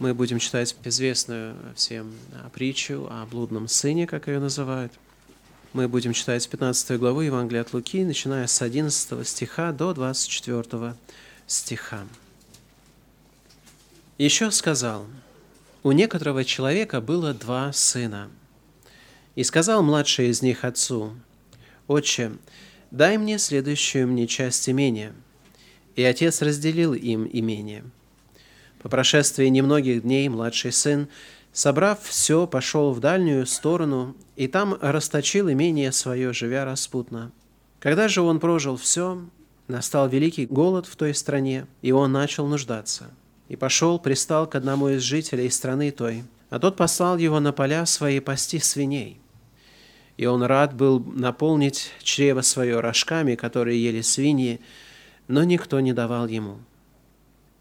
Мы будем читать известную всем а, притчу о блудном сыне, как ее называют. Мы будем читать 15 главу Евангелия от Луки, начиная с 11 стиха до 24 стиха. Еще сказал, у некоторого человека было два сына. И сказал младший из них отцу, «Отче, дай мне следующую мне часть имения». И отец разделил им имение – по прошествии немногих дней младший сын, собрав все, пошел в дальнюю сторону и там расточил имение свое, живя распутно. Когда же он прожил все, настал великий голод в той стране, и он начал нуждаться. И пошел, пристал к одному из жителей страны той, а тот послал его на поля свои пасти свиней. И он рад был наполнить чрево свое рожками, которые ели свиньи, но никто не давал ему.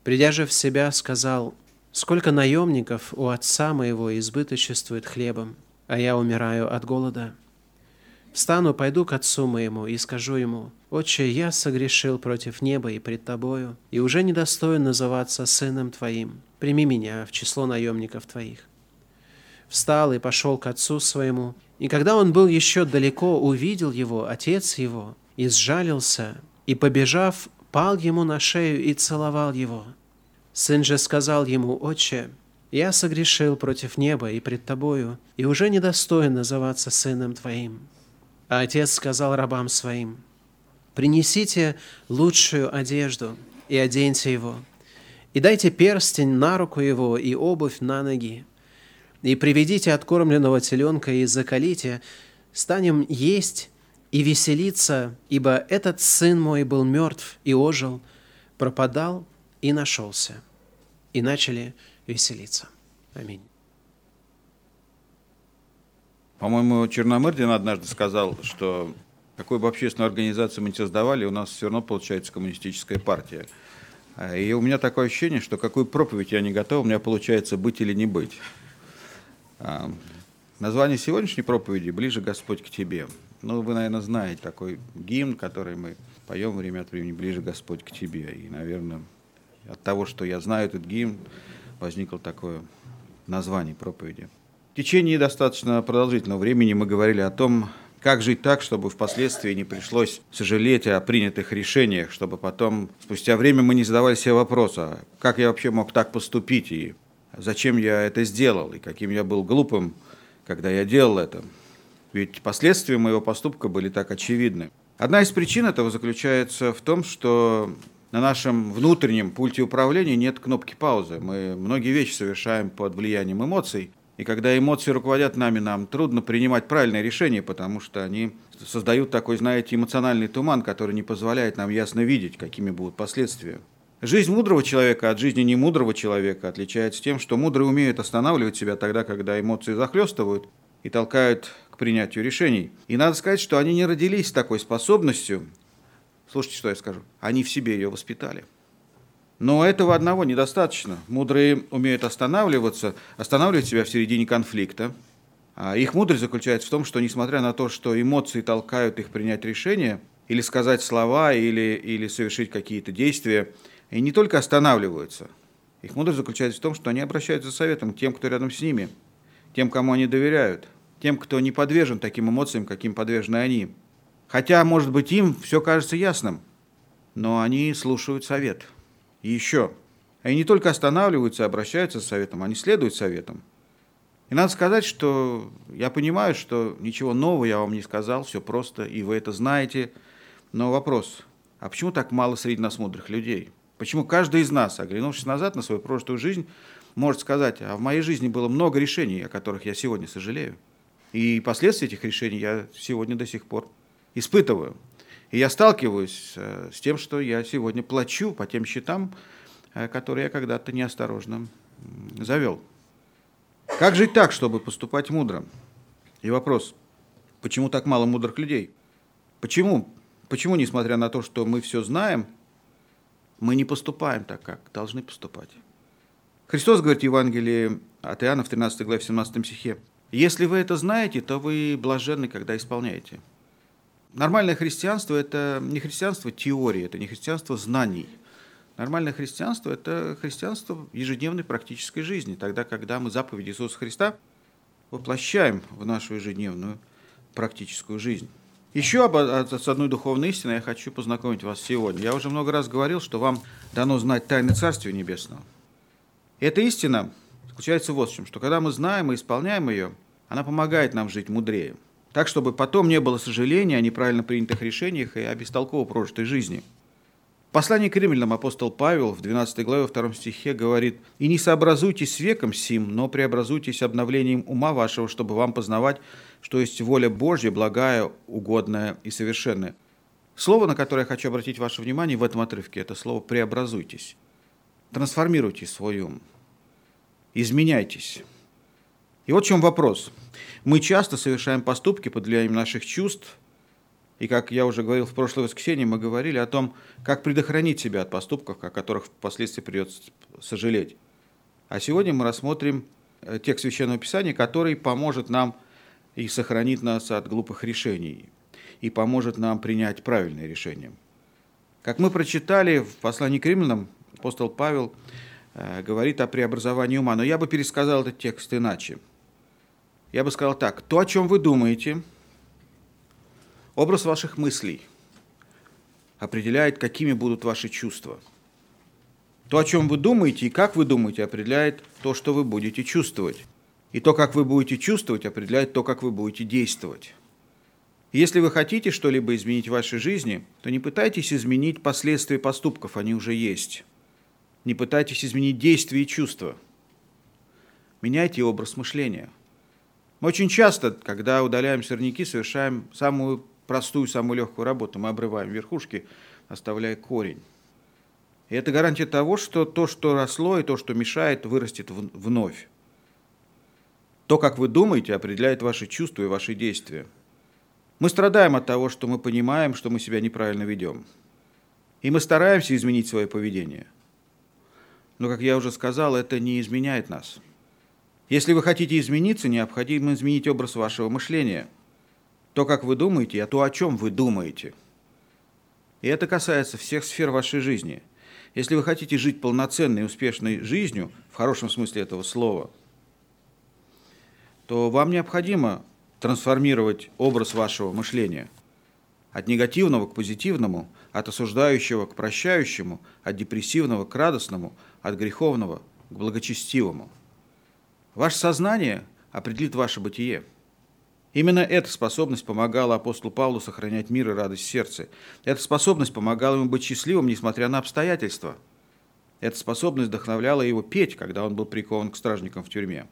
Придя же в себя, сказал, «Сколько наемников у отца моего избыточествует хлебом, а я умираю от голода. Встану, пойду к отцу моему и скажу ему, «Отче, я согрешил против неба и пред тобою, и уже недостоин называться сыном твоим. Прими меня в число наемников твоих». Встал и пошел к отцу своему, и когда он был еще далеко, увидел его, отец его, и сжалился, и, побежав, пал ему на шею и целовал его. Сын же сказал ему, «Отче, я согрешил против неба и пред тобою, и уже недостоин называться сыном твоим». А отец сказал рабам своим, «Принесите лучшую одежду и оденьте его, и дайте перстень на руку его и обувь на ноги, и приведите откормленного теленка и закалите, станем есть и веселиться, ибо этот сын мой был мертв и ожил, пропадал и нашелся. И начали веселиться. Аминь. По-моему, Черномырдин однажды сказал, что какую бы общественную организацию мы ни создавали, у нас все равно получается коммунистическая партия. И у меня такое ощущение, что какую проповедь я не готов, у меня получается быть или не быть. А, название сегодняшней проповеди «Ближе Господь к тебе». Ну, вы, наверное, знаете такой гимн, который мы поем время от времени «Ближе Господь к тебе». И, наверное, от того, что я знаю этот гимн, возникло такое название проповеди. В течение достаточно продолжительного времени мы говорили о том, как жить так, чтобы впоследствии не пришлось сожалеть о принятых решениях, чтобы потом, спустя время, мы не задавали себе вопроса, как я вообще мог так поступить, и зачем я это сделал, и каким я был глупым, когда я делал это. Ведь последствия моего поступка были так очевидны. Одна из причин этого заключается в том, что на нашем внутреннем пульте управления нет кнопки паузы. Мы многие вещи совершаем под влиянием эмоций. И когда эмоции руководят нами, нам трудно принимать правильные решения, потому что они создают такой, знаете, эмоциональный туман, который не позволяет нам ясно видеть, какими будут последствия. Жизнь мудрого человека от жизни немудрого человека отличается тем, что мудрые умеют останавливать себя тогда, когда эмоции захлестывают и толкают к принятию решений. И надо сказать, что они не родились с такой способностью. Слушайте, что я скажу. Они в себе ее воспитали. Но этого одного недостаточно. Мудрые умеют останавливаться, останавливать себя в середине конфликта. А их мудрость заключается в том, что несмотря на то, что эмоции толкают их принять решение, или сказать слова, или, или совершить какие-то действия, они не только останавливаются. Их мудрость заключается в том, что они обращаются за советом к тем, кто рядом с ними, тем, кому они доверяют – тем, кто не подвержен таким эмоциям, каким подвержены они. Хотя, может быть, им все кажется ясным, но они слушают совет. И еще. Они не только останавливаются, обращаются с советом, они следуют советам. И надо сказать, что я понимаю, что ничего нового я вам не сказал, все просто, и вы это знаете. Но вопрос, а почему так мало среди нас мудрых людей? Почему каждый из нас, оглянувшись назад на свою прошлую жизнь, может сказать, а в моей жизни было много решений, о которых я сегодня сожалею? И последствия этих решений я сегодня до сих пор испытываю. И я сталкиваюсь э, с тем, что я сегодня плачу по тем счетам, э, которые я когда-то неосторожно завел. Как жить так, чтобы поступать мудро? И вопрос, почему так мало мудрых людей? Почему? Почему, несмотря на то, что мы все знаем, мы не поступаем так, как должны поступать? Христос говорит в Евангелии от Иоанна в 13 главе 17 стихе, если вы это знаете, то вы блаженны, когда исполняете. Нормальное христианство – это не христианство теории, это не христианство знаний. Нормальное христианство – это христианство ежедневной практической жизни, тогда, когда мы заповеди Иисуса Христа воплощаем в нашу ежедневную практическую жизнь. Еще об, с одной духовной истиной я хочу познакомить вас сегодня. Я уже много раз говорил, что вам дано знать тайны Царствия Небесного. Эта истина заключается вот в чем, что когда мы знаем и исполняем ее, она помогает нам жить мудрее. Так, чтобы потом не было сожаления о неправильно принятых решениях и о бестолково прожитой жизни – в послании к римлянам апостол Павел в 12 главе 2 стихе говорит «И не сообразуйтесь с веком сим, но преобразуйтесь обновлением ума вашего, чтобы вам познавать, что есть воля Божья, благая, угодная и совершенная». Слово, на которое я хочу обратить ваше внимание в этом отрывке, это слово «преобразуйтесь». Трансформируйте свой ум. Изменяйтесь. И вот в чем вопрос. Мы часто совершаем поступки под влиянием наших чувств – и как я уже говорил в прошлое воскресенье, мы говорили о том, как предохранить себя от поступков, о которых впоследствии придется сожалеть. А сегодня мы рассмотрим э, текст Священного Писания, который поможет нам и сохранит нас от глупых решений, и поможет нам принять правильные решения. Как мы прочитали в послании к римлянам, апостол Павел э, говорит о преобразовании ума, но я бы пересказал этот текст иначе. Я бы сказал так, то, о чем вы думаете – Образ ваших мыслей определяет, какими будут ваши чувства. То, о чем вы думаете и как вы думаете, определяет то, что вы будете чувствовать. И то, как вы будете чувствовать, определяет то, как вы будете действовать. Если вы хотите что-либо изменить в вашей жизни, то не пытайтесь изменить последствия поступков, они уже есть. Не пытайтесь изменить действия и чувства. Меняйте образ мышления. Мы очень часто, когда удаляем сорняки, совершаем самую простую, самую легкую работу. Мы обрываем верхушки, оставляя корень. И это гарантия того, что то, что росло и то, что мешает, вырастет вновь. То, как вы думаете, определяет ваши чувства и ваши действия. Мы страдаем от того, что мы понимаем, что мы себя неправильно ведем. И мы стараемся изменить свое поведение. Но, как я уже сказал, это не изменяет нас. Если вы хотите измениться, необходимо изменить образ вашего мышления – то, как вы думаете, а то, о чем вы думаете. И это касается всех сфер вашей жизни. Если вы хотите жить полноценной и успешной жизнью, в хорошем смысле этого слова, то вам необходимо трансформировать образ вашего мышления от негативного к позитивному, от осуждающего к прощающему, от депрессивного к радостному, от греховного к благочестивому. Ваше сознание определит ваше бытие – Именно эта способность помогала апостолу Павлу сохранять мир и радость в сердце. Эта способность помогала ему быть счастливым, несмотря на обстоятельства. Эта способность вдохновляла его петь, когда он был прикован к стражникам в тюрьме.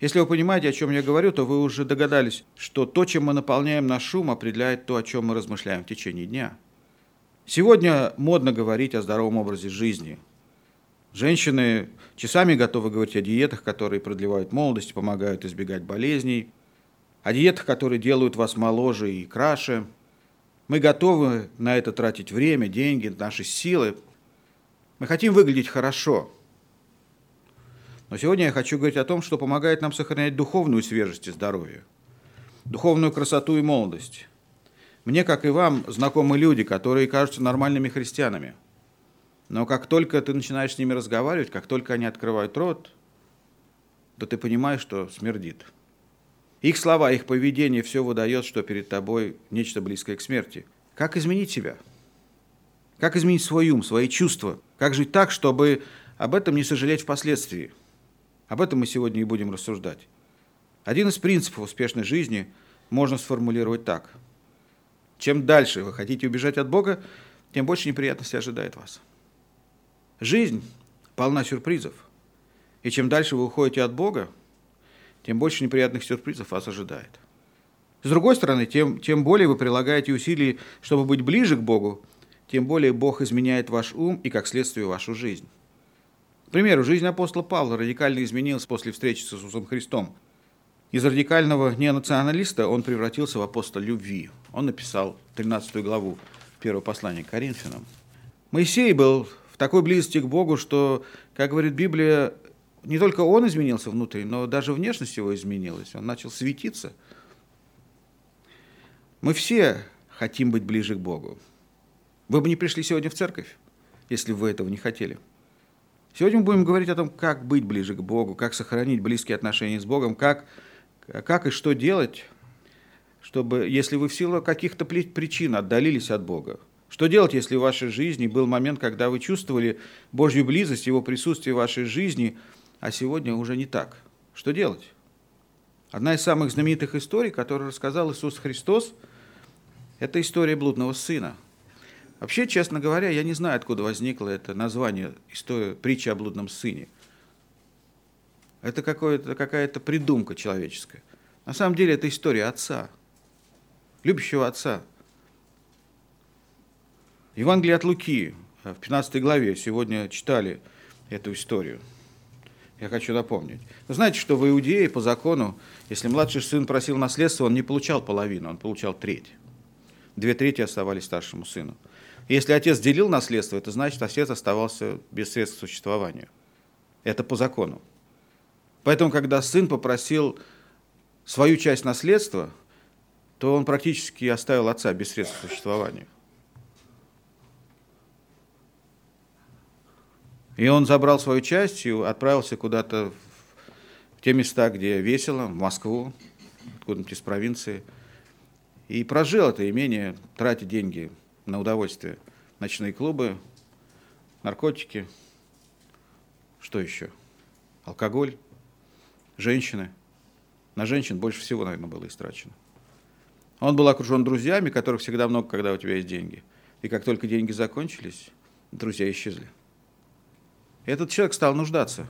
Если вы понимаете, о чем я говорю, то вы уже догадались, что то, чем мы наполняем наш шум, определяет то, о чем мы размышляем в течение дня. Сегодня модно говорить о здоровом образе жизни. Женщины часами готовы говорить о диетах, которые продлевают молодость, помогают избегать болезней – о диетах, которые делают вас моложе и краше. Мы готовы на это тратить время, деньги, наши силы. Мы хотим выглядеть хорошо. Но сегодня я хочу говорить о том, что помогает нам сохранять духовную свежесть и здоровье, духовную красоту и молодость. Мне, как и вам, знакомы люди, которые кажутся нормальными христианами. Но как только ты начинаешь с ними разговаривать, как только они открывают рот, то ты понимаешь, что смердит. Их слова, их поведение все выдает, что перед тобой нечто близкое к смерти. Как изменить себя? Как изменить свой ум, свои чувства? Как жить так, чтобы об этом не сожалеть впоследствии? Об этом мы сегодня и будем рассуждать. Один из принципов успешной жизни можно сформулировать так. Чем дальше вы хотите убежать от Бога, тем больше неприятностей ожидает вас. Жизнь полна сюрпризов. И чем дальше вы уходите от Бога, тем больше неприятных сюрпризов вас ожидает. С другой стороны, тем, тем более вы прилагаете усилий, чтобы быть ближе к Богу, тем более Бог изменяет ваш ум и, как следствие, вашу жизнь. К примеру, жизнь апостола Павла радикально изменилась после встречи с Иисусом Христом. Из радикального неонационалиста он превратился в апостола любви. Он написал 13 главу первого послания к Коринфянам. Моисей был такой близости к Богу, что, как говорит Библия, не только он изменился внутри, но даже внешность его изменилась. Он начал светиться. Мы все хотим быть ближе к Богу. Вы бы не пришли сегодня в церковь, если вы этого не хотели. Сегодня мы будем говорить о том, как быть ближе к Богу, как сохранить близкие отношения с Богом, как, как и что делать, чтобы, если вы в силу каких-то причин отдалились от Бога, что делать, если в вашей жизни был момент, когда вы чувствовали Божью близость, Его присутствие в вашей жизни, а сегодня уже не так? Что делать? Одна из самых знаменитых историй, которую рассказал Иисус Христос, это история блудного сына. Вообще, честно говоря, я не знаю, откуда возникло это название история, притча о блудном сыне. Это какая-то придумка человеческая. На самом деле это история отца, любящего отца – Евангелие от Луки в 15 главе сегодня читали эту историю. Я хочу напомнить. Вы знаете, что в Иудее по закону, если младший сын просил наследство, он не получал половину, он получал треть. Две трети оставались старшему сыну. если отец делил наследство, это значит, отец оставался без средств к существованию. Это по закону. Поэтому, когда сын попросил свою часть наследства, то он практически оставил отца без средств к существованию. И он забрал свою часть и отправился куда-то в те места, где весело, в Москву, откуда-нибудь из провинции. И прожил это имение, тратя деньги на удовольствие. Ночные клубы, наркотики, что еще? Алкоголь, женщины. На женщин больше всего, наверное, было истрачено. Он был окружен друзьями, которых всегда много, когда у тебя есть деньги. И как только деньги закончились, друзья исчезли. Этот человек стал нуждаться.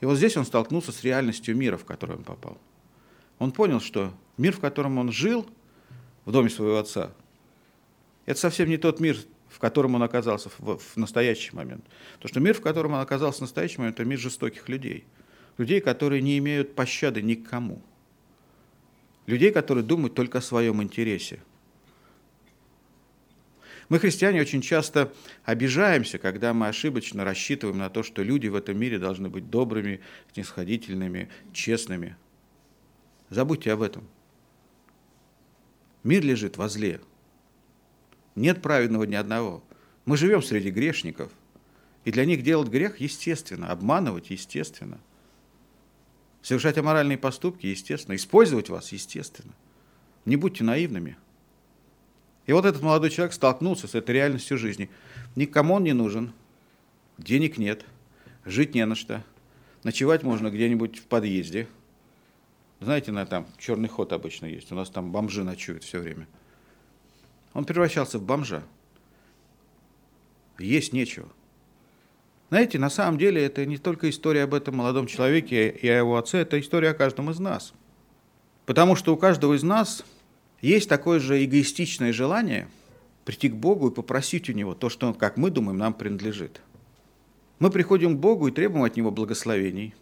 И вот здесь он столкнулся с реальностью мира, в который он попал. Он понял, что мир, в котором он жил, в доме своего отца, это совсем не тот мир, в котором он оказался в, в настоящий момент. Потому что мир, в котором он оказался в настоящий момент, это мир жестоких людей. Людей, которые не имеют пощады никому. Людей, которые думают только о своем интересе – мы, христиане, очень часто обижаемся, когда мы ошибочно рассчитываем на то, что люди в этом мире должны быть добрыми, снисходительными, честными. Забудьте об этом. Мир лежит во зле. Нет праведного ни одного. Мы живем среди грешников. И для них делать грех естественно, обманывать естественно. Совершать аморальные поступки естественно, использовать вас естественно. Не будьте наивными. И вот этот молодой человек столкнулся с этой реальностью жизни. Никому он не нужен, денег нет, жить не на что, ночевать можно где-нибудь в подъезде. Знаете, на там черный ход обычно есть, у нас там бомжи ночуют все время. Он превращался в бомжа. Есть нечего. Знаете, на самом деле это не только история об этом молодом человеке и о его отце, это история о каждом из нас. Потому что у каждого из нас есть такое же эгоистичное желание прийти к Богу и попросить у Него то, что, как мы думаем, нам принадлежит. Мы приходим к Богу и требуем от Него благословений.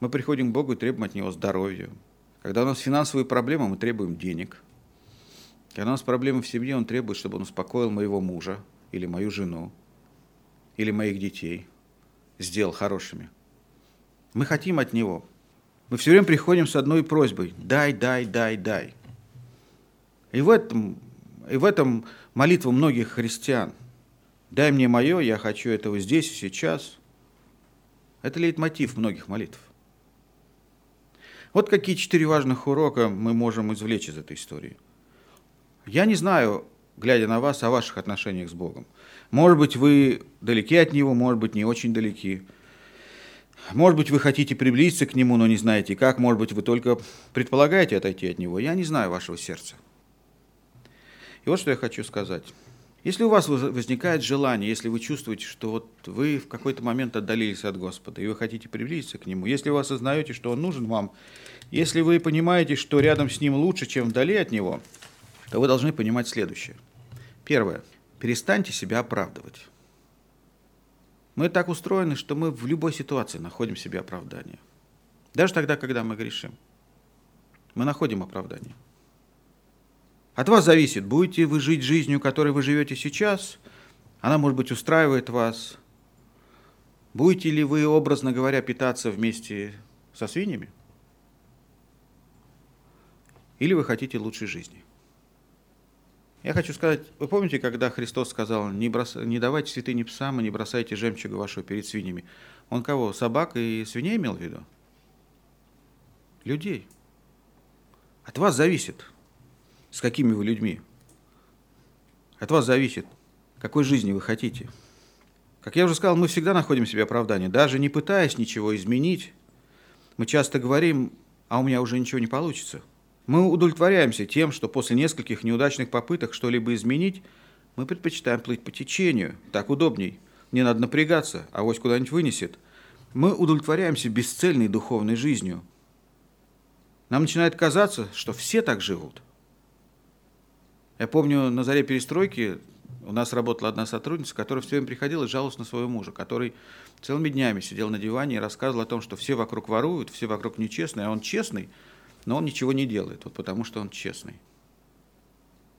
Мы приходим к Богу и требуем от Него здоровья. Когда у нас финансовые проблемы, мы требуем денег. Когда у нас проблемы в семье, Он требует, чтобы Он успокоил моего мужа или мою жену, или моих детей, сделал хорошими. Мы хотим от Него. Мы все время приходим с одной просьбой – дай, дай, дай, дай – и в этом, и в этом молитва многих христиан. «Дай мне мое, я хочу этого здесь и сейчас». Это лейтмотив многих молитв. Вот какие четыре важных урока мы можем извлечь из этой истории. Я не знаю, глядя на вас, о ваших отношениях с Богом. Может быть, вы далеки от Него, может быть, не очень далеки. Может быть, вы хотите приблизиться к Нему, но не знаете как. Может быть, вы только предполагаете отойти от Него. Я не знаю вашего сердца. И вот что я хочу сказать. Если у вас возникает желание, если вы чувствуете, что вот вы в какой-то момент отдалились от Господа, и вы хотите приблизиться к Нему, если вы осознаете, что Он нужен вам, если вы понимаете, что рядом с Ним лучше, чем вдали от Него, то вы должны понимать следующее. Первое. Перестаньте себя оправдывать. Мы так устроены, что мы в любой ситуации находим себе оправдание. Даже тогда, когда мы грешим. Мы находим оправдание. От вас зависит, будете вы жить жизнью, которой вы живете сейчас, она, может быть, устраивает вас. Будете ли вы, образно говоря, питаться вместе со свиньями? Или вы хотите лучшей жизни? Я хочу сказать, вы помните, когда Христос сказал, не, брос... не давайте святыни псам и не бросайте жемчуга вашего перед свиньями? Он кого, собак и свиней имел в виду? Людей. От вас зависит, с какими вы людьми. От вас зависит, какой жизни вы хотите. Как я уже сказал, мы всегда находим себе оправдание. Даже не пытаясь ничего изменить, мы часто говорим, а у меня уже ничего не получится. Мы удовлетворяемся тем, что после нескольких неудачных попыток что-либо изменить, мы предпочитаем плыть по течению. Так удобней. Не надо напрягаться, а вось куда-нибудь вынесет. Мы удовлетворяемся бесцельной духовной жизнью. Нам начинает казаться, что все так живут. Я помню, на заре перестройки у нас работала одна сотрудница, которая все время приходила и жаловалась на своего мужа, который целыми днями сидел на диване и рассказывал о том, что все вокруг воруют, все вокруг нечестные, а он честный, но он ничего не делает, вот потому что он честный.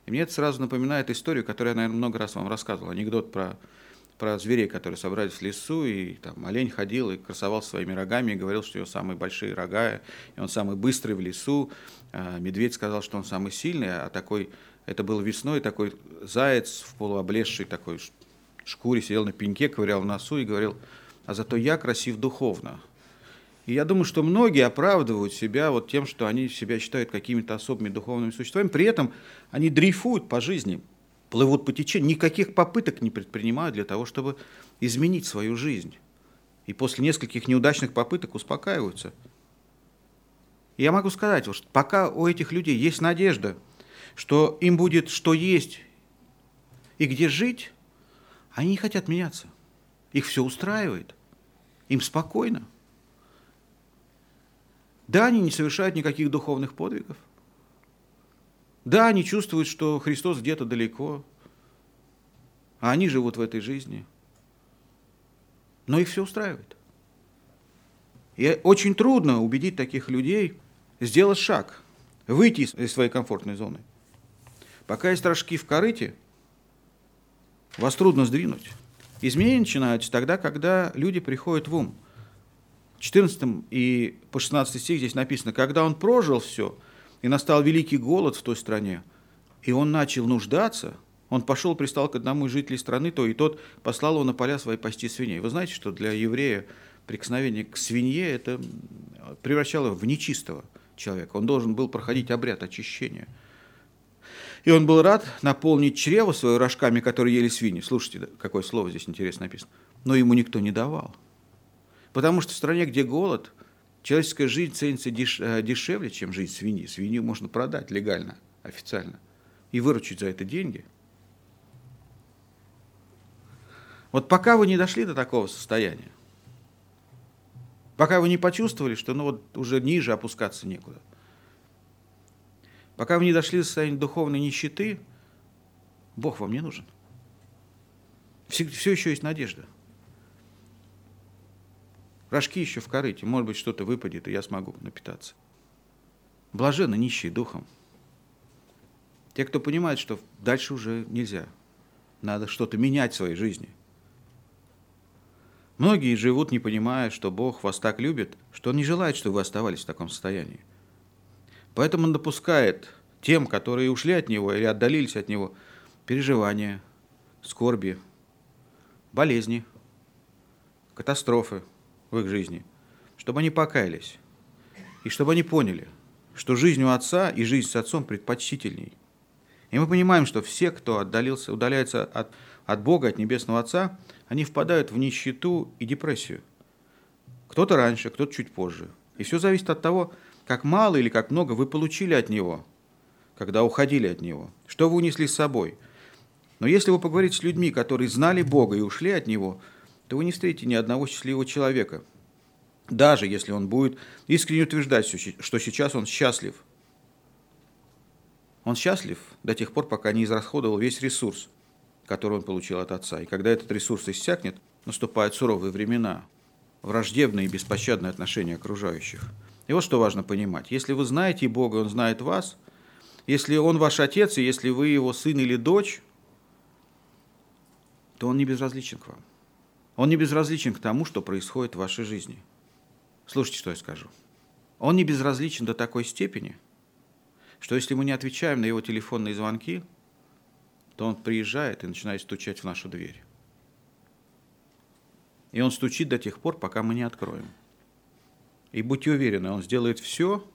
И мне это сразу напоминает историю, которую я, наверное, много раз вам рассказывал. Анекдот про, про зверей, которые собрались в лесу, и там олень ходил и красовал своими рогами, и говорил, что у него самые большие рога, и он самый быстрый в лесу. А медведь сказал, что он самый сильный, а такой это было весной, такой заяц в полуоблезшей такой шкуре сидел на пеньке, ковырял в носу и говорил, а зато я красив духовно. И я думаю, что многие оправдывают себя вот тем, что они себя считают какими-то особыми духовными существами, при этом они дрейфуют по жизни, плывут по течению, никаких попыток не предпринимают для того, чтобы изменить свою жизнь. И после нескольких неудачных попыток успокаиваются. И я могу сказать, что пока у этих людей есть надежда – что им будет что есть и где жить, они не хотят меняться. Их все устраивает. Им спокойно. Да, они не совершают никаких духовных подвигов. Да, они чувствуют, что Христос где-то далеко, а они живут в этой жизни. Но их все устраивает. И очень трудно убедить таких людей сделать шаг, выйти из своей комфортной зоны. Пока есть рожки в корыте, вас трудно сдвинуть. Изменения начинаются тогда, когда люди приходят в ум. В 14 и по 16 стих здесь написано, когда он прожил все, и настал великий голод в той стране, и он начал нуждаться, он пошел, пристал к одному из жителей страны, то и тот послал его на поля своей пасти свиней. Вы знаете, что для еврея прикосновение к свинье это превращало в нечистого человека. Он должен был проходить обряд очищения – и он был рад наполнить чрево свое рожками, которые ели свиньи. Слушайте, какое слово здесь интересно написано. Но ему никто не давал. Потому что в стране, где голод, человеческая жизнь ценится деш, э, дешевле, чем жизнь свиньи. Свинью можно продать легально, официально, и выручить за это деньги. Вот пока вы не дошли до такого состояния, пока вы не почувствовали, что ну вот уже ниже опускаться некуда – Пока вы не дошли до состояния духовной нищеты, Бог вам не нужен. Все, все еще есть надежда. Рожки еще в корыте, может быть, что-то выпадет, и я смогу напитаться. Блаженно нищие духом. Те, кто понимает, что дальше уже нельзя. Надо что-то менять в своей жизни. Многие живут, не понимая, что Бог вас так любит, что Он не желает, чтобы вы оставались в таком состоянии. Поэтому он допускает тем, которые ушли от него или отдалились от него, переживания, скорби, болезни, катастрофы в их жизни, чтобы они покаялись и чтобы они поняли, что жизнь у отца и жизнь с отцом предпочтительней. И мы понимаем, что все, кто отдалился, удаляется от, от Бога, от Небесного Отца, они впадают в нищету и депрессию. Кто-то раньше, кто-то чуть позже. И все зависит от того, как мало или как много вы получили от Него, когда уходили от Него, что вы унесли с собой. Но если вы поговорите с людьми, которые знали Бога и ушли от Него, то вы не встретите ни одного счастливого человека, даже если он будет искренне утверждать, что сейчас он счастлив. Он счастлив до тех пор, пока не израсходовал весь ресурс, который он получил от Отца. И когда этот ресурс иссякнет, наступают суровые времена, враждебные и беспощадные отношения окружающих – и вот что важно понимать. Если вы знаете Бога, Он знает вас, если Он ваш отец, и если вы его сын или дочь, то Он не безразличен к вам. Он не безразличен к тому, что происходит в вашей жизни. Слушайте, что я скажу. Он не безразличен до такой степени, что если мы не отвечаем на его телефонные звонки, то он приезжает и начинает стучать в нашу дверь. И он стучит до тех пор, пока мы не откроем. И будьте уверены, он сделает все,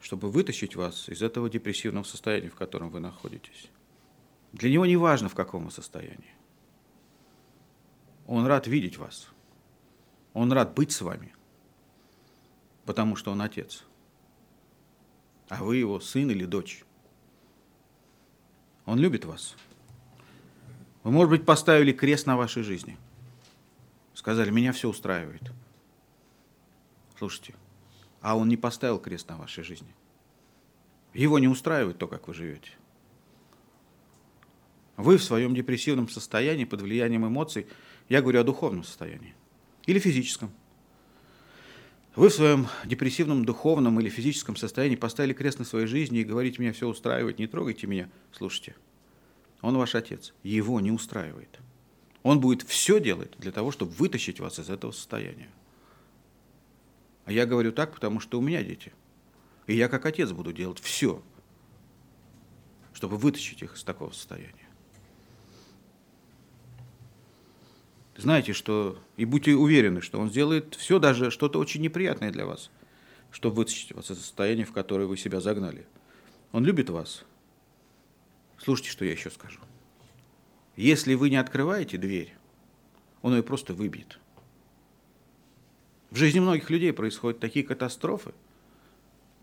чтобы вытащить вас из этого депрессивного состояния, в котором вы находитесь. Для него не важно, в каком состоянии. Он рад видеть вас. Он рад быть с вами, потому что он отец. А вы его сын или дочь. Он любит вас. Вы, может быть, поставили крест на вашей жизни. Сказали, меня все устраивает. Слушайте, а он не поставил крест на вашей жизни. Его не устраивает то, как вы живете. Вы в своем депрессивном состоянии, под влиянием эмоций, я говорю о духовном состоянии или физическом. Вы в своем депрессивном, духовном или физическом состоянии поставили крест на своей жизни и говорите, меня все устраивает, не трогайте меня. Слушайте, он ваш отец, его не устраивает. Он будет все делать для того, чтобы вытащить вас из этого состояния. А я говорю так, потому что у меня дети. И я как отец буду делать все, чтобы вытащить их из такого состояния. Знаете, что, и будьте уверены, что он сделает все, даже что-то очень неприятное для вас, чтобы вытащить вас из состояния, в которое вы себя загнали. Он любит вас. Слушайте, что я еще скажу. Если вы не открываете дверь, он ее просто выбьет. В жизни многих людей происходят такие катастрофы,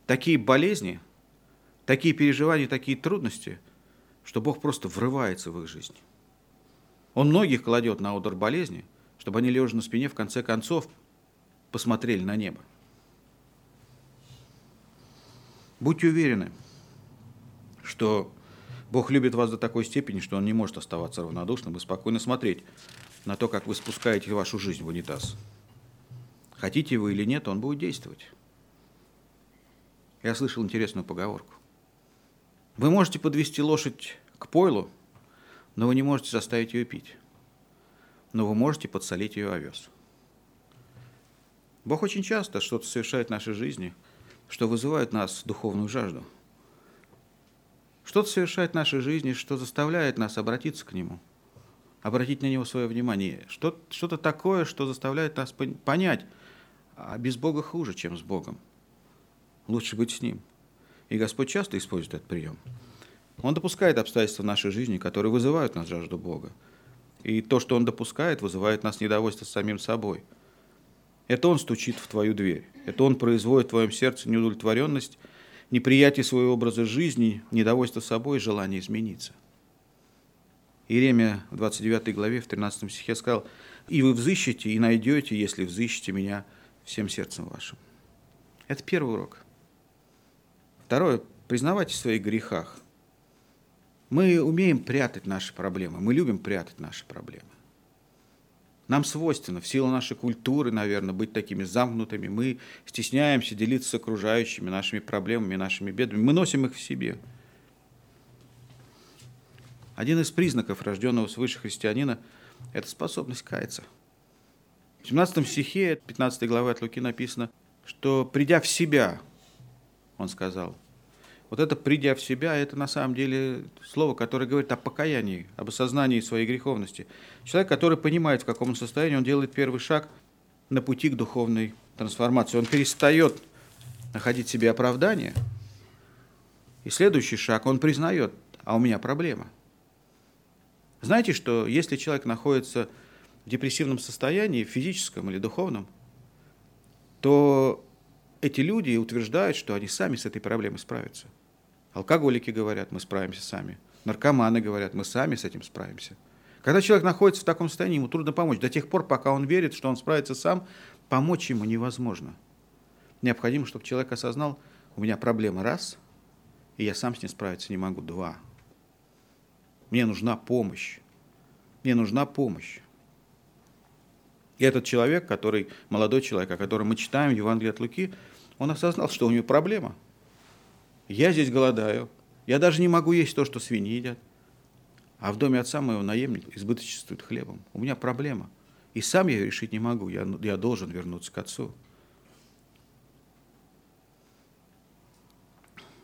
такие болезни, такие переживания, такие трудности, что Бог просто врывается в их жизнь. Он многих кладет на удар болезни, чтобы они, лежа на спине, в конце концов посмотрели на небо. Будьте уверены, что Бог любит вас до такой степени, что Он не может оставаться равнодушным и спокойно смотреть на то, как вы спускаете вашу жизнь в унитаз. Хотите вы или нет, Он будет действовать. Я слышал интересную поговорку. Вы можете подвести лошадь к пойлу, но вы не можете заставить ее пить. Но вы можете подсолить ее овес. Бог очень часто что-то совершает в нашей жизни, что вызывает нас духовную жажду. Что-то совершает в нашей жизни, что заставляет нас обратиться к Нему, обратить на Него свое внимание. Что-то такое, что заставляет нас понять, а без Бога хуже, чем с Богом. Лучше быть с Ним. И Господь часто использует этот прием. Он допускает обстоятельства в нашей жизни, которые вызывают нас жажду Бога. И то, что Он допускает, вызывает нас недовольство самим собой. Это Он стучит в твою дверь. Это Он производит в твоем сердце неудовлетворенность, неприятие своего образа жизни, недовольство собой, желание измениться. Иеремия в 29 главе, в 13 стихе сказал, «И вы взыщете, и найдете, если взыщете меня всем сердцем вашим». Это первый урок. Второе, признавайтесь в своих грехах. Мы умеем прятать наши проблемы, мы любим прятать наши проблемы. Нам свойственно, в силу нашей культуры, наверное, быть такими замкнутыми. Мы стесняемся делиться с окружающими нашими проблемами, нашими бедами. Мы носим их в себе. Один из признаков рожденного свыше христианина – это способность каяться. В 17 стихе 15 главы от Луки написано, что придя в себя, он сказал, вот это «придя в себя» – это на самом деле слово, которое говорит о покаянии, об осознании своей греховности. Человек, который понимает, в каком он состоянии, он делает первый шаг на пути к духовной трансформации. Он перестает находить себе оправдание. И следующий шаг, он признает, а у меня проблема. Знаете, что если человек находится в депрессивном состоянии, физическом или духовном, то эти люди утверждают, что они сами с этой проблемой справятся. Алкоголики говорят, мы справимся сами. Наркоманы говорят, мы сами с этим справимся. Когда человек находится в таком состоянии, ему трудно помочь. До тех пор, пока он верит, что он справится сам, помочь ему невозможно. Необходимо, чтобы человек осознал, у меня проблема раз, и я сам с ней справиться не могу два. Мне нужна помощь. Мне нужна помощь. И этот человек, который, молодой человек, о котором мы читаем в Евангелии от Луки, он осознал, что у него проблема – я здесь голодаю. Я даже не могу есть то, что свиньи едят. А в доме отца моего наемник избыточествует хлебом. У меня проблема. И сам я ее решить не могу. Я, я должен вернуться к отцу.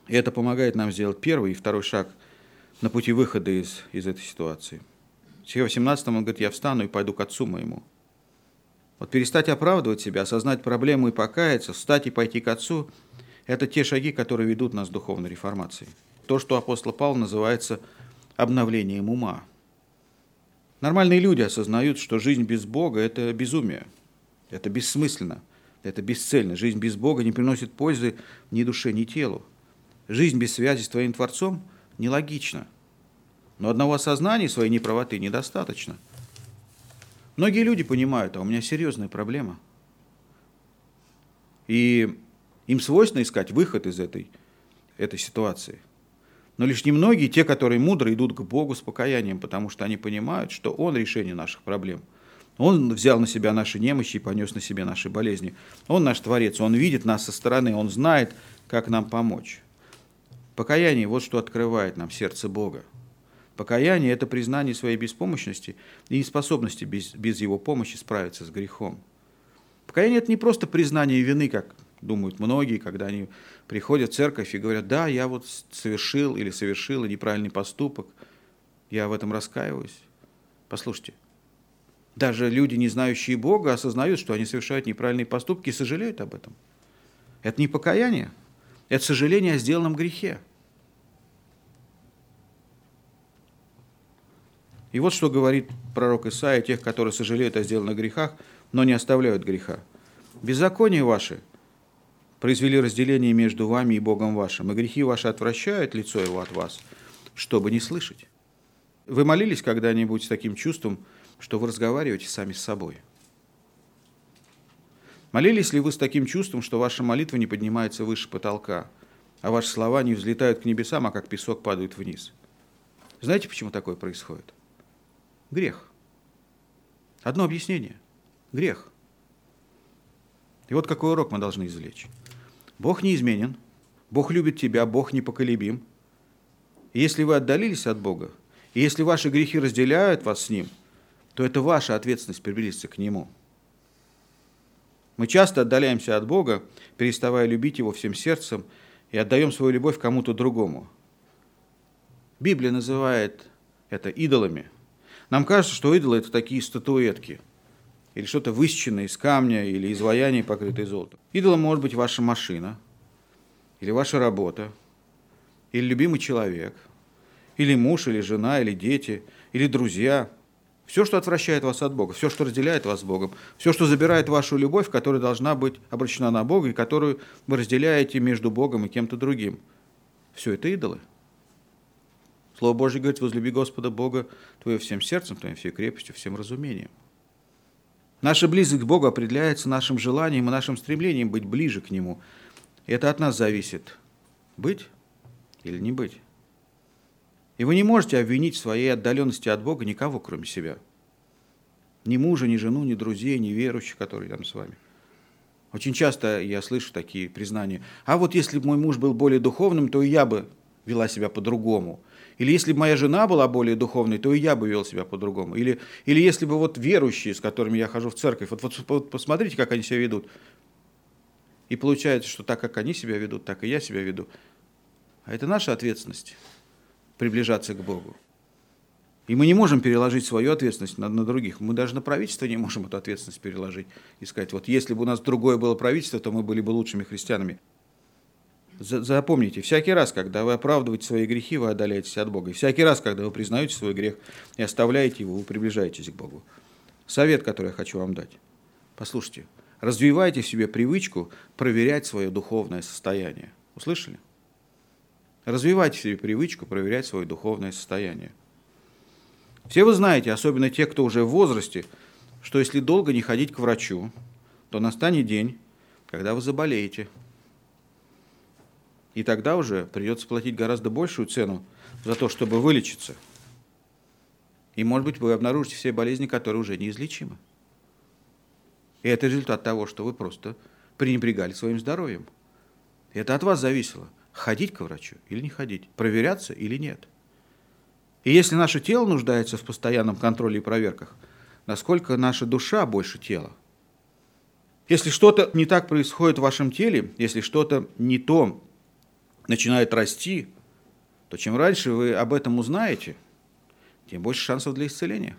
И это помогает нам сделать первый и второй шаг на пути выхода из, из этой ситуации. В стихе 18 он говорит, я встану и пойду к отцу моему. Вот перестать оправдывать себя, осознать проблему и покаяться, встать и пойти к отцу – это те шаги, которые ведут нас к духовной реформации. То, что апостол Павел называется обновлением ума. Нормальные люди осознают, что жизнь без Бога – это безумие, это бессмысленно, это бесцельно. Жизнь без Бога не приносит пользы ни душе, ни телу. Жизнь без связи с Твоим Творцом нелогична – но одного осознания своей неправоты недостаточно. Многие люди понимают, а у меня серьезная проблема. И им свойственно искать выход из этой, этой ситуации. Но лишь немногие, те, которые мудро идут к Богу с покаянием, потому что они понимают, что Он решение наших проблем. Он взял на себя наши немощи и понес на себе наши болезни. Он наш Творец, Он видит нас со стороны, Он знает, как нам помочь. Покаяние – вот что открывает нам сердце Бога. Покаяние – это признание своей беспомощности и неспособности без, без его помощи справиться с грехом. Покаяние – это не просто признание вины, как думают многие, когда они приходят в церковь и говорят, да, я вот совершил или совершила неправильный поступок, я в этом раскаиваюсь. Послушайте, даже люди, не знающие Бога, осознают, что они совершают неправильные поступки и сожалеют об этом. Это не покаяние, это сожаление о сделанном грехе. И вот что говорит пророк Исаия тех, которые сожалеют о сделанных грехах, но не оставляют греха. «Беззаконие ваши произвели разделение между вами и Богом вашим, и грехи ваши отвращают лицо его от вас, чтобы не слышать». Вы молились когда-нибудь с таким чувством, что вы разговариваете сами с собой? Молились ли вы с таким чувством, что ваша молитва не поднимается выше потолка, а ваши слова не взлетают к небесам, а как песок падают вниз? Знаете, почему такое происходит? Грех. Одно объяснение. Грех. И вот какой урок мы должны извлечь. Бог неизменен, Бог любит тебя, Бог непоколебим. И если вы отдалились от Бога, и если ваши грехи разделяют вас с Ним, то это ваша ответственность приблизиться к Нему. Мы часто отдаляемся от Бога, переставая любить Его всем сердцем и отдаем свою любовь кому-то другому. Библия называет это идолами – нам кажется, что идолы – это такие статуэтки, или что-то высеченное из камня, или изваяние, покрытое золотом. Идолом может быть ваша машина, или ваша работа, или любимый человек, или муж, или жена, или дети, или друзья. Все, что отвращает вас от Бога, все, что разделяет вас с Богом, все, что забирает вашу любовь, которая должна быть обращена на Бога и которую вы разделяете между Богом и кем-то другим. Все это идолы. Слово Божье говорит, возлюби Господа Бога твоего всем сердцем, твоим всей крепостью, всем разумением. Наша близость к Богу определяется нашим желанием и нашим стремлением быть ближе к Нему. Это от нас зависит, быть или не быть. И вы не можете обвинить в своей отдаленности от Бога никого, кроме себя. Ни мужа, ни жену, ни друзей, ни верующих, которые там с вами. Очень часто я слышу такие признания. А вот если бы мой муж был более духовным, то и я бы вела себя по-другому. Или если бы моя жена была более духовной, то и я бы вел себя по-другому. Или, или если бы вот верующие, с которыми я хожу в церковь, вот, вот, вот посмотрите, как они себя ведут. И получается, что так, как они себя ведут, так и я себя веду. А это наша ответственность – приближаться к Богу. И мы не можем переложить свою ответственность на, на других. Мы даже на правительство не можем эту ответственность переложить и сказать, вот если бы у нас другое было правительство, то мы были бы лучшими христианами. Запомните, всякий раз, когда вы оправдываете свои грехи, вы отдаляетесь от Бога. И всякий раз, когда вы признаете свой грех и оставляете его, вы приближаетесь к Богу. Совет, который я хочу вам дать. Послушайте, развивайте в себе привычку проверять свое духовное состояние. Услышали? Развивайте в себе привычку проверять свое духовное состояние. Все вы знаете, особенно те, кто уже в возрасте, что если долго не ходить к врачу, то настанет день, когда вы заболеете – и тогда уже придется платить гораздо большую цену за то, чтобы вылечиться. И, может быть, вы обнаружите все болезни, которые уже неизлечимы. И это результат того, что вы просто пренебрегали своим здоровьем. Это от вас зависело, ходить к врачу или не ходить, проверяться или нет. И если наше тело нуждается в постоянном контроле и проверках, насколько наша душа больше тела? Если что-то не так происходит в вашем теле, если что-то не то начинает расти, то чем раньше вы об этом узнаете, тем больше шансов для исцеления.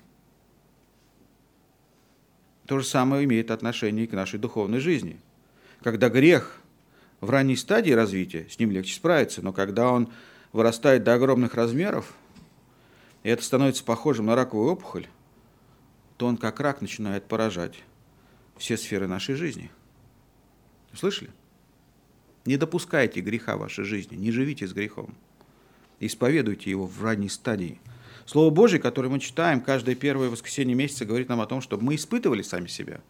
То же самое имеет отношение и к нашей духовной жизни. Когда грех в ранней стадии развития, с ним легче справиться, но когда он вырастает до огромных размеров, и это становится похожим на раковую опухоль, то он как рак начинает поражать все сферы нашей жизни. Слышали? Не допускайте греха в вашей жизни, не живите с грехом. Исповедуйте его в ранней стадии. Слово Божье, которое мы читаем каждое первое воскресенье месяца, говорит нам о том, чтобы мы испытывали сами себя.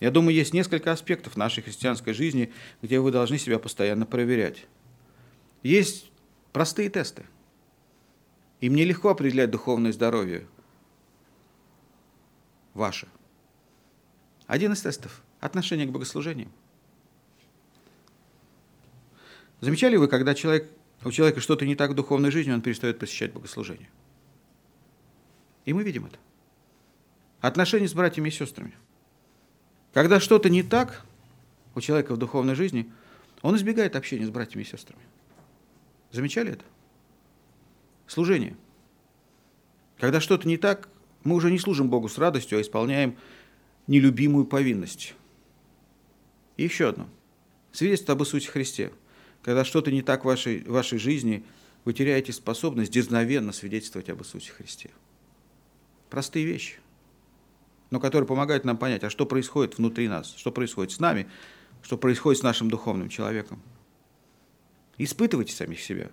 Я думаю, есть несколько аспектов нашей христианской жизни, где вы должны себя постоянно проверять. Есть простые тесты. И мне легко определять духовное здоровье ваше. Один из тестов – отношение к богослужению. Замечали вы, когда человек, у человека что-то не так в духовной жизни, он перестает посещать богослужение? И мы видим это. Отношения с братьями и сестрами. Когда что-то не так у человека в духовной жизни, он избегает общения с братьями и сестрами. Замечали это? Служение. Когда что-то не так, мы уже не служим Богу с радостью, а исполняем нелюбимую повинность. И еще одно. Свидетельство об Иисусе Христе. Когда что-то не так в вашей, в вашей жизни, вы теряете способность дерзновенно свидетельствовать об Иисусе Христе. Простые вещи, но которые помогают нам понять, а что происходит внутри нас, что происходит с нами, что происходит с нашим духовным человеком. Испытывайте самих себя.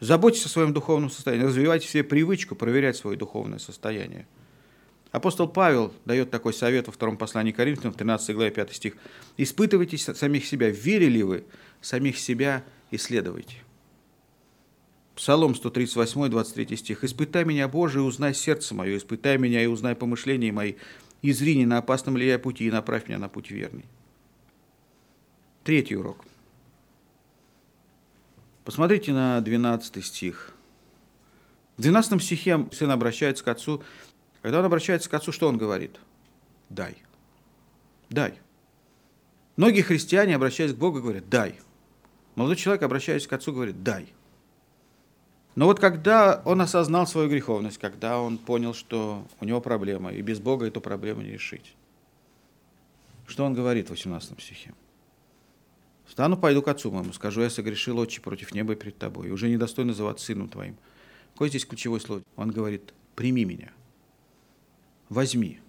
Заботьтесь о своем духовном состоянии, развивайте себе привычку проверять свое духовное состояние – Апостол Павел дает такой совет во втором послании Коринфянам, 13 главе 5 стих. «Испытывайте самих себя, верили ли вы, самих себя исследуйте». Псалом 138, 23 стих. «Испытай меня, Боже, и узнай сердце мое, испытай меня и узнай помышления мои, и зрини, на опасном ли я пути, и направь меня на путь верный». Третий урок. Посмотрите на 12 стих. В 12 стихе сын обращается к отцу когда он обращается к отцу, что он говорит? Дай. Дай. Многие христиане, обращаясь к Богу, говорят «дай». Молодой человек, обращаясь к отцу, говорит «дай». Но вот когда он осознал свою греховность, когда он понял, что у него проблема, и без Бога эту проблему не решить, что он говорит в 18 стихе? «Встану, пойду к отцу моему, скажу, я согрешил, отче, против неба и перед тобой, и уже недостоин называться сыном твоим». Какое здесь ключевое слово? Он говорит «прими меня» возьми.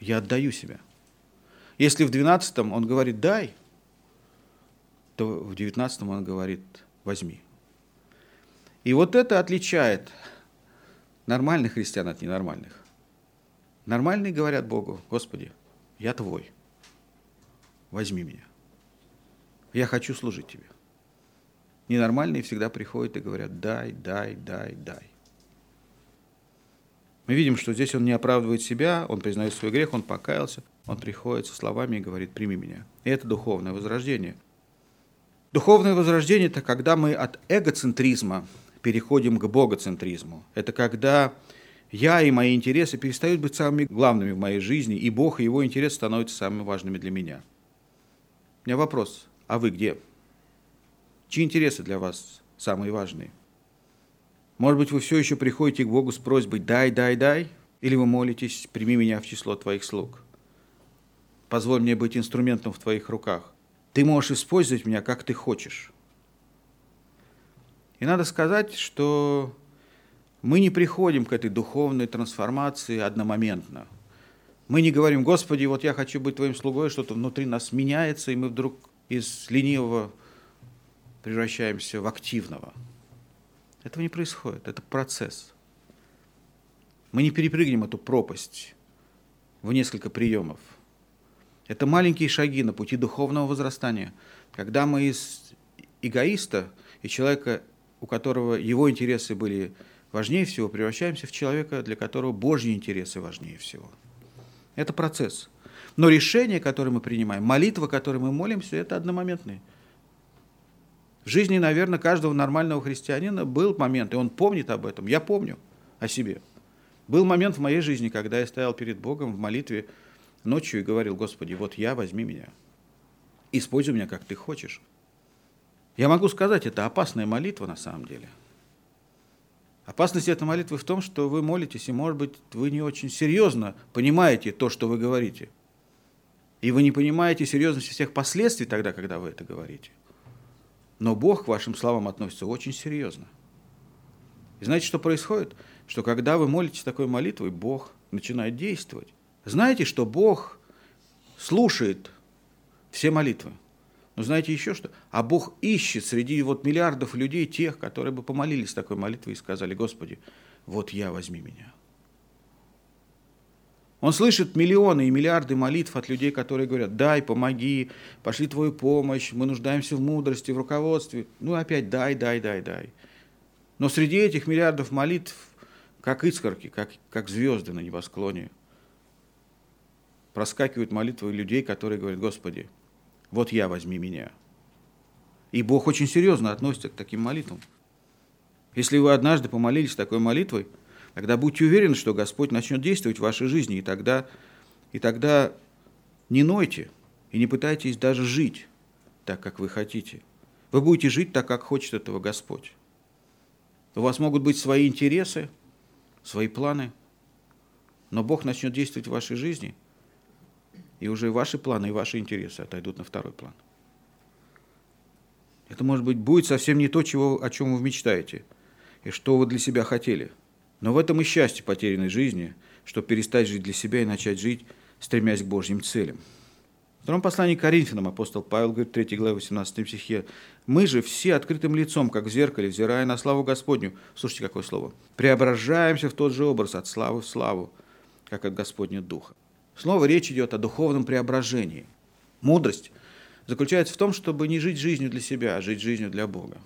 Я отдаю себя. Если в 12 он говорит «дай», то в 19 он говорит «возьми». И вот это отличает нормальных христиан от ненормальных. Нормальные говорят Богу, Господи, я Твой, возьми меня. Я хочу служить Тебе. Ненормальные всегда приходят и говорят, дай, дай, дай, дай. Мы видим, что здесь он не оправдывает себя, он признает свой грех, он покаялся, он приходит со словами и говорит «прими меня». И это духовное возрождение. Духовное возрождение – это когда мы от эгоцентризма переходим к богоцентризму. Это когда я и мои интересы перестают быть самыми главными в моей жизни, и Бог и Его интересы становятся самыми важными для меня. У меня вопрос, а вы где? Чьи интересы для вас самые важные? Может быть, вы все еще приходите к Богу с просьбой «дай, дай, дай», или вы молитесь «прими меня в число твоих слуг». Позволь мне быть инструментом в твоих руках. Ты можешь использовать меня, как ты хочешь. И надо сказать, что мы не приходим к этой духовной трансформации одномоментно. Мы не говорим, Господи, вот я хочу быть Твоим слугой, что-то внутри нас меняется, и мы вдруг из ленивого превращаемся в активного – этого не происходит, это процесс. Мы не перепрыгнем эту пропасть в несколько приемов. Это маленькие шаги на пути духовного возрастания, когда мы из эгоиста и человека, у которого его интересы были важнее всего, превращаемся в человека, для которого Божьи интересы важнее всего. Это процесс. Но решение, которое мы принимаем, молитва, которой мы молимся, это одномоментные. В жизни, наверное, каждого нормального христианина был момент, и он помнит об этом. Я помню о себе. Был момент в моей жизни, когда я стоял перед Богом в молитве ночью и говорил, Господи, вот я, возьми меня. Используй меня, как ты хочешь. Я могу сказать, это опасная молитва на самом деле. Опасность этой молитвы в том, что вы молитесь, и, может быть, вы не очень серьезно понимаете то, что вы говорите. И вы не понимаете серьезности всех последствий тогда, когда вы это говорите. Но Бог к вашим словам относится очень серьезно. И знаете, что происходит? Что когда вы молитесь такой молитвой, Бог начинает действовать. Знаете, что Бог слушает все молитвы. Но знаете еще что? А Бог ищет среди вот миллиардов людей тех, которые бы помолились такой молитвой и сказали, Господи, вот я, возьми меня. Он слышит миллионы и миллиарды молитв от людей, которые говорят, дай, помоги, пошли твою помощь, мы нуждаемся в мудрости, в руководстве. Ну опять дай, дай, дай, дай. Но среди этих миллиардов молитв, как искорки, как, как звезды на небосклоне, проскакивают молитвы людей, которые говорят, Господи, вот я, возьми меня. И Бог очень серьезно относится к таким молитвам. Если вы однажды помолились такой молитвой, тогда будьте уверены, что Господь начнет действовать в вашей жизни, и тогда, и тогда не нойте и не пытайтесь даже жить так, как вы хотите. Вы будете жить так, как хочет этого Господь. У вас могут быть свои интересы, свои планы, но Бог начнет действовать в вашей жизни – и уже ваши планы и ваши интересы отойдут на второй план. Это, может быть, будет совсем не то, чего, о чем вы мечтаете, и что вы для себя хотели. Но в этом и счастье потерянной жизни, чтобы перестать жить для себя и начать жить, стремясь к Божьим целям. В втором послании к Коринфянам апостол Павел говорит, 3 глава, 18 стихе, «Мы же все открытым лицом, как в зеркале, взирая на славу Господню». Слушайте, какое слово. «Преображаемся в тот же образ от славы в славу, как от Господня Духа». Снова речь идет о духовном преображении. Мудрость заключается в том, чтобы не жить жизнью для себя, а жить жизнью для Бога.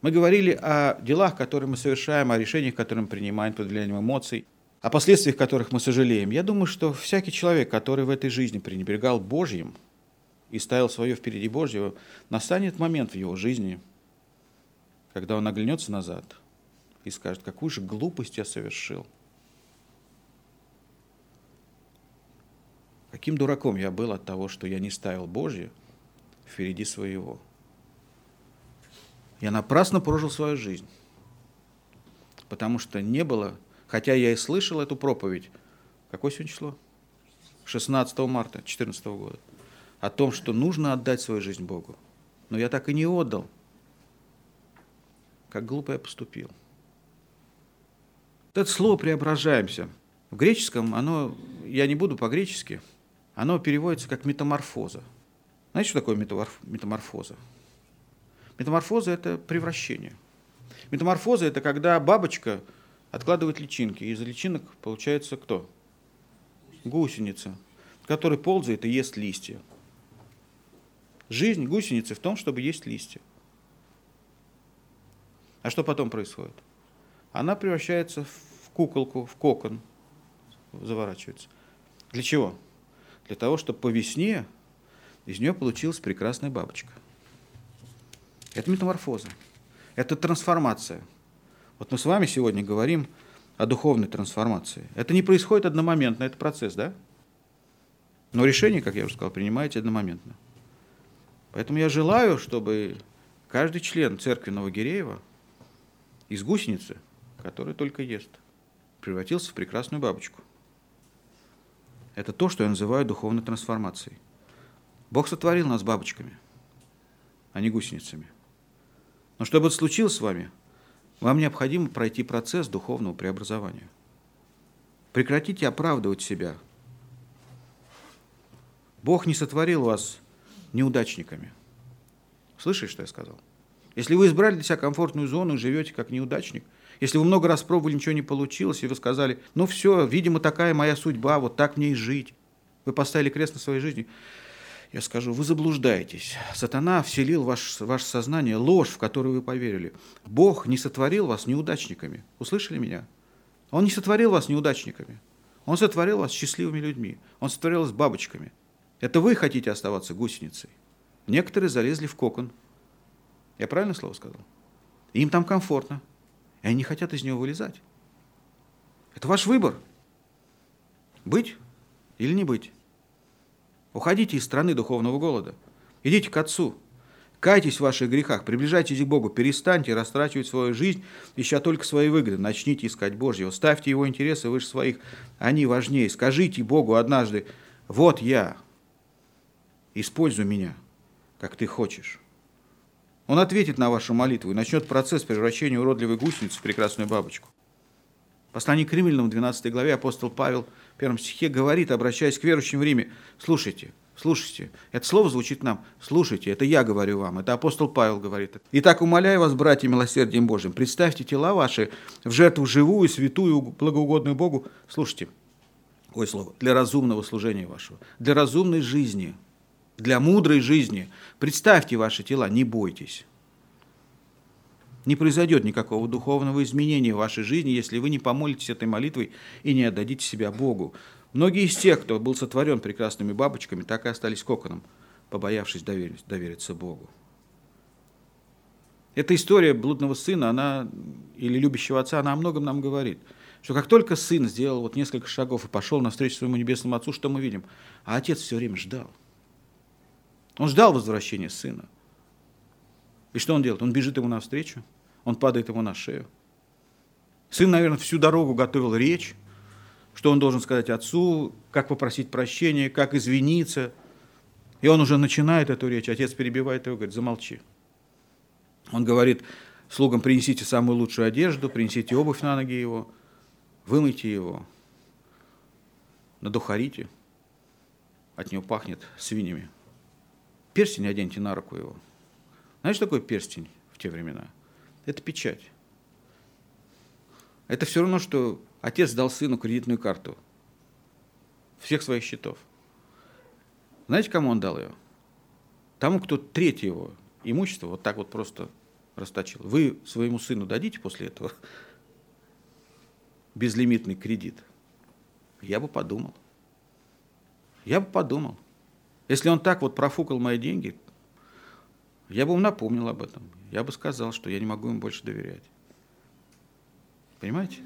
Мы говорили о делах, которые мы совершаем, о решениях, которые мы принимаем под влиянием эмоций, о последствиях которых мы сожалеем. Я думаю, что всякий человек, который в этой жизни пренебрегал Божьим и ставил свое впереди Божьего, настанет момент в его жизни, когда он оглянется назад и скажет, какую же глупость я совершил – Каким дураком я был от того, что я не ставил Божье впереди своего. Я напрасно прожил свою жизнь, потому что не было, хотя я и слышал эту проповедь, какое сегодня число? 16 марта 2014 года, о том, что нужно отдать свою жизнь Богу. Но я так и не отдал. Как глупо я поступил. Это слово «преображаемся». В греческом оно, я не буду по-гречески – оно переводится как метаморфоза. Знаете, что такое метаморфоза? Метаморфоза – это превращение. Метаморфоза – это когда бабочка откладывает личинки, и из личинок получается кто? Гусеница, которая ползает и ест листья. Жизнь гусеницы в том, чтобы есть листья. А что потом происходит? Она превращается в куколку, в кокон, заворачивается. Для чего? Для того, чтобы по весне из нее получилась прекрасная бабочка. Это метаморфоза, это трансформация. Вот мы с вами сегодня говорим о духовной трансформации. Это не происходит одномоментно, это процесс, да? Но решение, как я уже сказал, принимаете одномоментно. Поэтому я желаю, чтобы каждый член церкви Новогиреева из гусеницы, которая только ест, превратился в прекрасную бабочку – это то, что я называю духовной трансформацией. Бог сотворил нас бабочками, а не гусеницами. Но чтобы это случилось с вами, вам необходимо пройти процесс духовного преобразования. Прекратите оправдывать себя. Бог не сотворил вас неудачниками. Слышишь, что я сказал? Если вы избрали для себя комфортную зону и живете как неудачник – если вы много раз пробовали, ничего не получилось, и вы сказали, ну все, видимо, такая моя судьба, вот так мне и жить. Вы поставили крест на своей жизни. Я скажу, вы заблуждаетесь. Сатана вселил в ваш, ваше сознание ложь, в которую вы поверили. Бог не сотворил вас неудачниками. Услышали меня? Он не сотворил вас неудачниками. Он сотворил вас счастливыми людьми. Он сотворил вас бабочками. Это вы хотите оставаться гусеницей. Некоторые залезли в кокон. Я правильно слово сказал? Им там комфортно. И они хотят из него вылезать. Это ваш выбор. Быть или не быть. Уходите из страны духовного голода. Идите к Отцу. Кайтесь в ваших грехах, приближайтесь к Богу, перестаньте растрачивать свою жизнь, ища только свои выгоды. Начните искать Божьего, ставьте Его интересы выше своих, они важнее. Скажите Богу однажды, вот я, используй меня, как ты хочешь. Он ответит на вашу молитву и начнет процесс превращения уродливой гусеницы в прекрасную бабочку. Послание к Римлянам, 12 главе, апостол Павел в первом стихе говорит, обращаясь к верующим в Риме, слушайте – Слушайте, это слово звучит нам. Слушайте, это я говорю вам, это апостол Павел говорит. Итак, умоляю вас, братья, милосердием Божьим, представьте тела ваши в жертву живую, святую, благоугодную Богу. Слушайте, ой, слово, для разумного служения вашего, для разумной жизни, для мудрой жизни. Представьте ваши тела, не бойтесь. Не произойдет никакого духовного изменения в вашей жизни, если вы не помолитесь этой молитвой и не отдадите себя Богу. Многие из тех, кто был сотворен прекрасными бабочками, так и остались коконом, побоявшись доверить, довериться Богу. Эта история блудного сына, она, или любящего отца, она о многом нам говорит. Что как только сын сделал вот несколько шагов и пошел навстречу своему небесному отцу, что мы видим? А отец все время ждал. Он ждал возвращения сына. И что он делает? Он бежит ему навстречу, он падает ему на шею. Сын, наверное, всю дорогу готовил речь, что он должен сказать отцу, как попросить прощения, как извиниться. И он уже начинает эту речь, отец перебивает его, говорит, замолчи. Он говорит слугам, принесите самую лучшую одежду, принесите обувь на ноги его, вымойте его, надухарите, от него пахнет свиньями. Перстень оденьте на руку его. Знаешь, что такое перстень в те времена? Это печать. Это все равно, что Отец дал сыну кредитную карту всех своих счетов. Знаете, кому он дал ее? Тому, кто третье его имущество вот так вот просто расточил. Вы своему сыну дадите после этого безлимитный кредит? Я бы подумал. Я бы подумал. Если он так вот профукал мои деньги, я бы ему напомнил об этом. Я бы сказал, что я не могу ему больше доверять. Понимаете?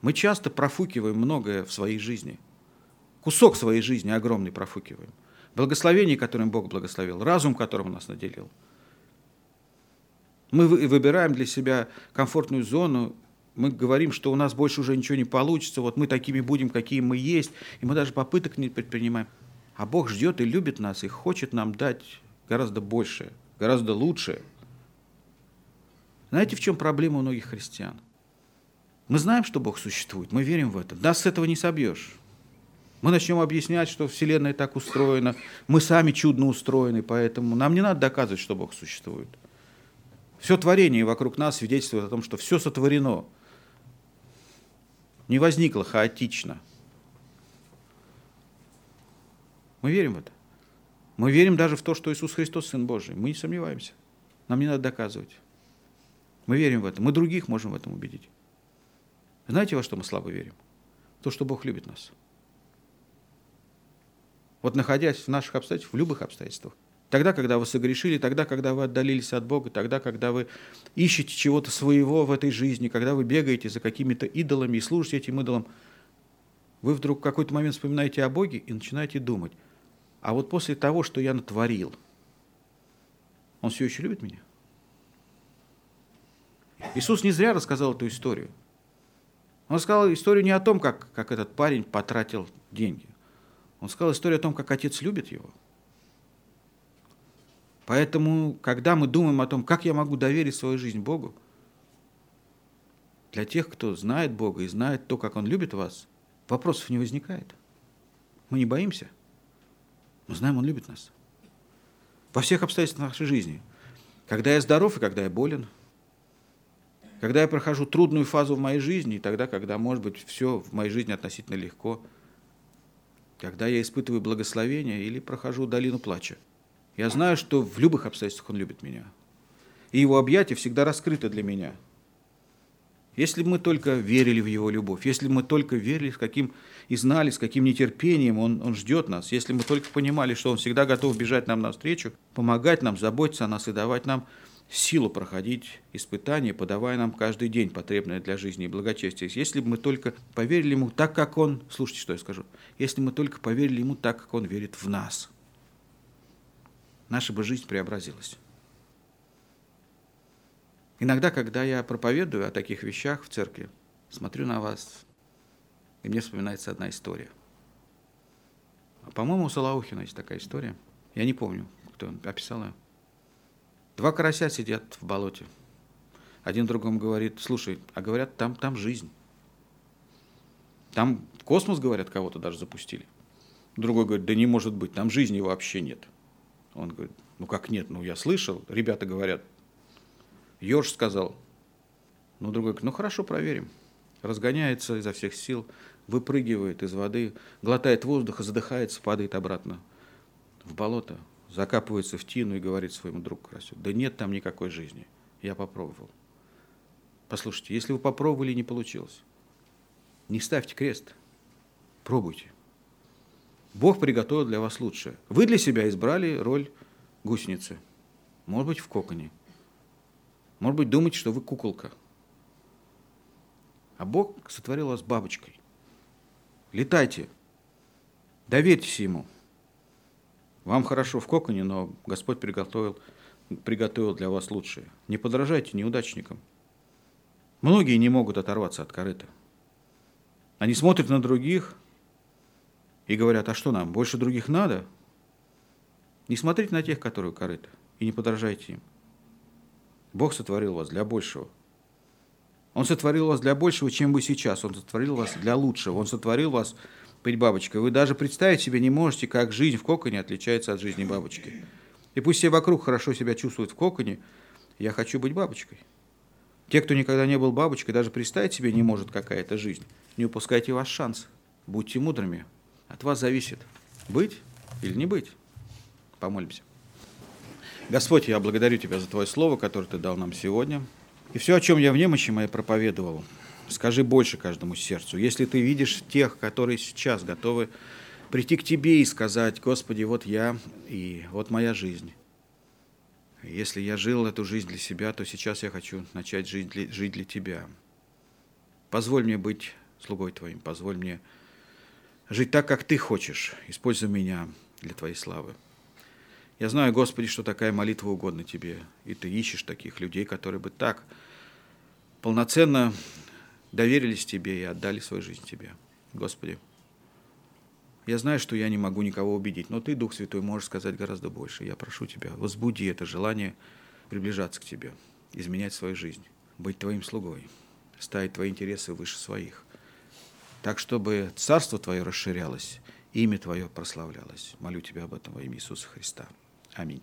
Мы часто профукиваем многое в своей жизни. Кусок своей жизни огромный профукиваем. Благословение, которым Бог благословил, разум, которым нас наделил. Мы выбираем для себя комфортную зону, мы говорим, что у нас больше уже ничего не получится, вот мы такими будем, какие мы есть, и мы даже попыток не предпринимаем. А Бог ждет и любит нас, и хочет нам дать гораздо больше, гораздо лучше. Знаете, в чем проблема у многих христиан? Мы знаем, что Бог существует, мы верим в это. Нас с этого не собьешь. Мы начнем объяснять, что Вселенная так устроена, мы сами чудно устроены, поэтому нам не надо доказывать, что Бог существует. Все творение вокруг нас свидетельствует о том, что все сотворено, не возникло хаотично. Мы верим в это. Мы верим даже в то, что Иисус Христос Сын Божий. Мы не сомневаемся. Нам не надо доказывать. Мы верим в это. Мы других можем в этом убедить. Знаете, во что мы слабо верим? В то, что Бог любит нас. Вот находясь в наших обстоятельствах, в любых обстоятельствах, тогда, когда вы согрешили, тогда, когда вы отдалились от Бога, тогда, когда вы ищете чего-то своего в этой жизни, когда вы бегаете за какими-то идолами и служите этим идолам, вы вдруг в какой-то момент вспоминаете о Боге и начинаете думать, а вот после того, что я натворил, Он все еще любит меня? Иисус не зря рассказал эту историю. Он сказал историю не о том, как, как этот парень потратил деньги. Он сказал историю о том, как отец любит его. Поэтому, когда мы думаем о том, как я могу доверить свою жизнь Богу, для тех, кто знает Бога и знает то, как Он любит вас, вопросов не возникает. Мы не боимся. Мы знаем, Он любит нас. Во всех обстоятельствах нашей жизни. Когда я здоров и когда я болен – когда я прохожу трудную фазу в моей жизни, и тогда, когда, может быть, все в моей жизни относительно легко, когда я испытываю благословение или прохожу долину плача, я знаю, что в любых обстоятельствах Он любит меня. И Его объятия всегда раскрыты для меня. Если бы мы только верили в Его любовь, если бы мы только верили, с каким и знали, с каким нетерпением Он, он ждет нас, если бы мы только понимали, что Он всегда готов бежать нам навстречу, помогать нам, заботиться о нас и давать нам силу проходить испытания, подавая нам каждый день потребное для жизни и благочестия. Если бы мы только поверили Ему так, как Он, слушайте, что я скажу, если мы только поверили Ему так, как Он верит в нас. наша бы жизнь преобразилась. Иногда, когда я проповедую о таких вещах в церкви, смотрю на вас, мне вспоминается одна история. По-моему, у Салаухина есть такая история. Я не помню, кто описал ее. Два карася сидят в болоте. Один другому говорит, слушай, а говорят, там, там жизнь. Там космос, говорят, кого-то даже запустили. Другой говорит, да не может быть, там жизни вообще нет. Он говорит, ну как нет, ну я слышал, ребята говорят, Ёж сказал. Ну, другой говорит, ну хорошо, проверим. Разгоняется изо всех сил, выпрыгивает из воды, глотает воздуха, задыхается, падает обратно в болото, закапывается в тину и говорит своему другу Карасю, да нет там никакой жизни, я попробовал. Послушайте, если вы попробовали и не получилось, не ставьте крест, пробуйте. Бог приготовил для вас лучшее. Вы для себя избрали роль гусеницы, может быть, в коконе – может быть, думаете, что вы куколка. А Бог сотворил вас бабочкой. Летайте. Доверьтесь Ему. Вам хорошо в коконе, но Господь приготовил, приготовил для вас лучшее. Не подражайте неудачникам. Многие не могут оторваться от корыта. Они смотрят на других и говорят, а что нам, больше других надо? Не смотрите на тех, которые корыто, и не подражайте им. Бог сотворил вас для большего. Он сотворил вас для большего, чем вы сейчас. Он сотворил вас для лучшего. Он сотворил вас быть бабочкой. Вы даже представить себе не можете, как жизнь в коконе отличается от жизни бабочки. И пусть все вокруг хорошо себя чувствуют в коконе, я хочу быть бабочкой. Те, кто никогда не был бабочкой, даже представить себе не может, какая это жизнь. Не упускайте ваш шанс. Будьте мудрыми. От вас зависит, быть или не быть. Помолимся. Господь, я благодарю Тебя за Твое Слово, которое Ты дал нам сегодня. И все, о чем я в немощи моей проповедовал, скажи больше каждому сердцу. Если Ты видишь тех, которые сейчас готовы прийти к Тебе и сказать, Господи, вот я и вот моя жизнь. Если я жил эту жизнь для себя, то сейчас я хочу начать жить для, жить для Тебя. Позволь мне быть слугой Твоим, позволь мне жить так, как Ты хочешь. Используй меня для Твоей славы. Я знаю, Господи, что такая молитва угодна Тебе, и Ты ищешь таких людей, которые бы так полноценно доверились Тебе и отдали свою жизнь Тебе. Господи, я знаю, что я не могу никого убедить, но Ты, Дух Святой, можешь сказать гораздо больше. Я прошу Тебя, возбуди это желание приближаться к Тебе, изменять свою жизнь, быть Твоим слугой, ставить Твои интересы выше своих, так, чтобы Царство Твое расширялось, имя Твое прославлялось. Молю Тебя об этом во имя Иисуса Христа. Аминь.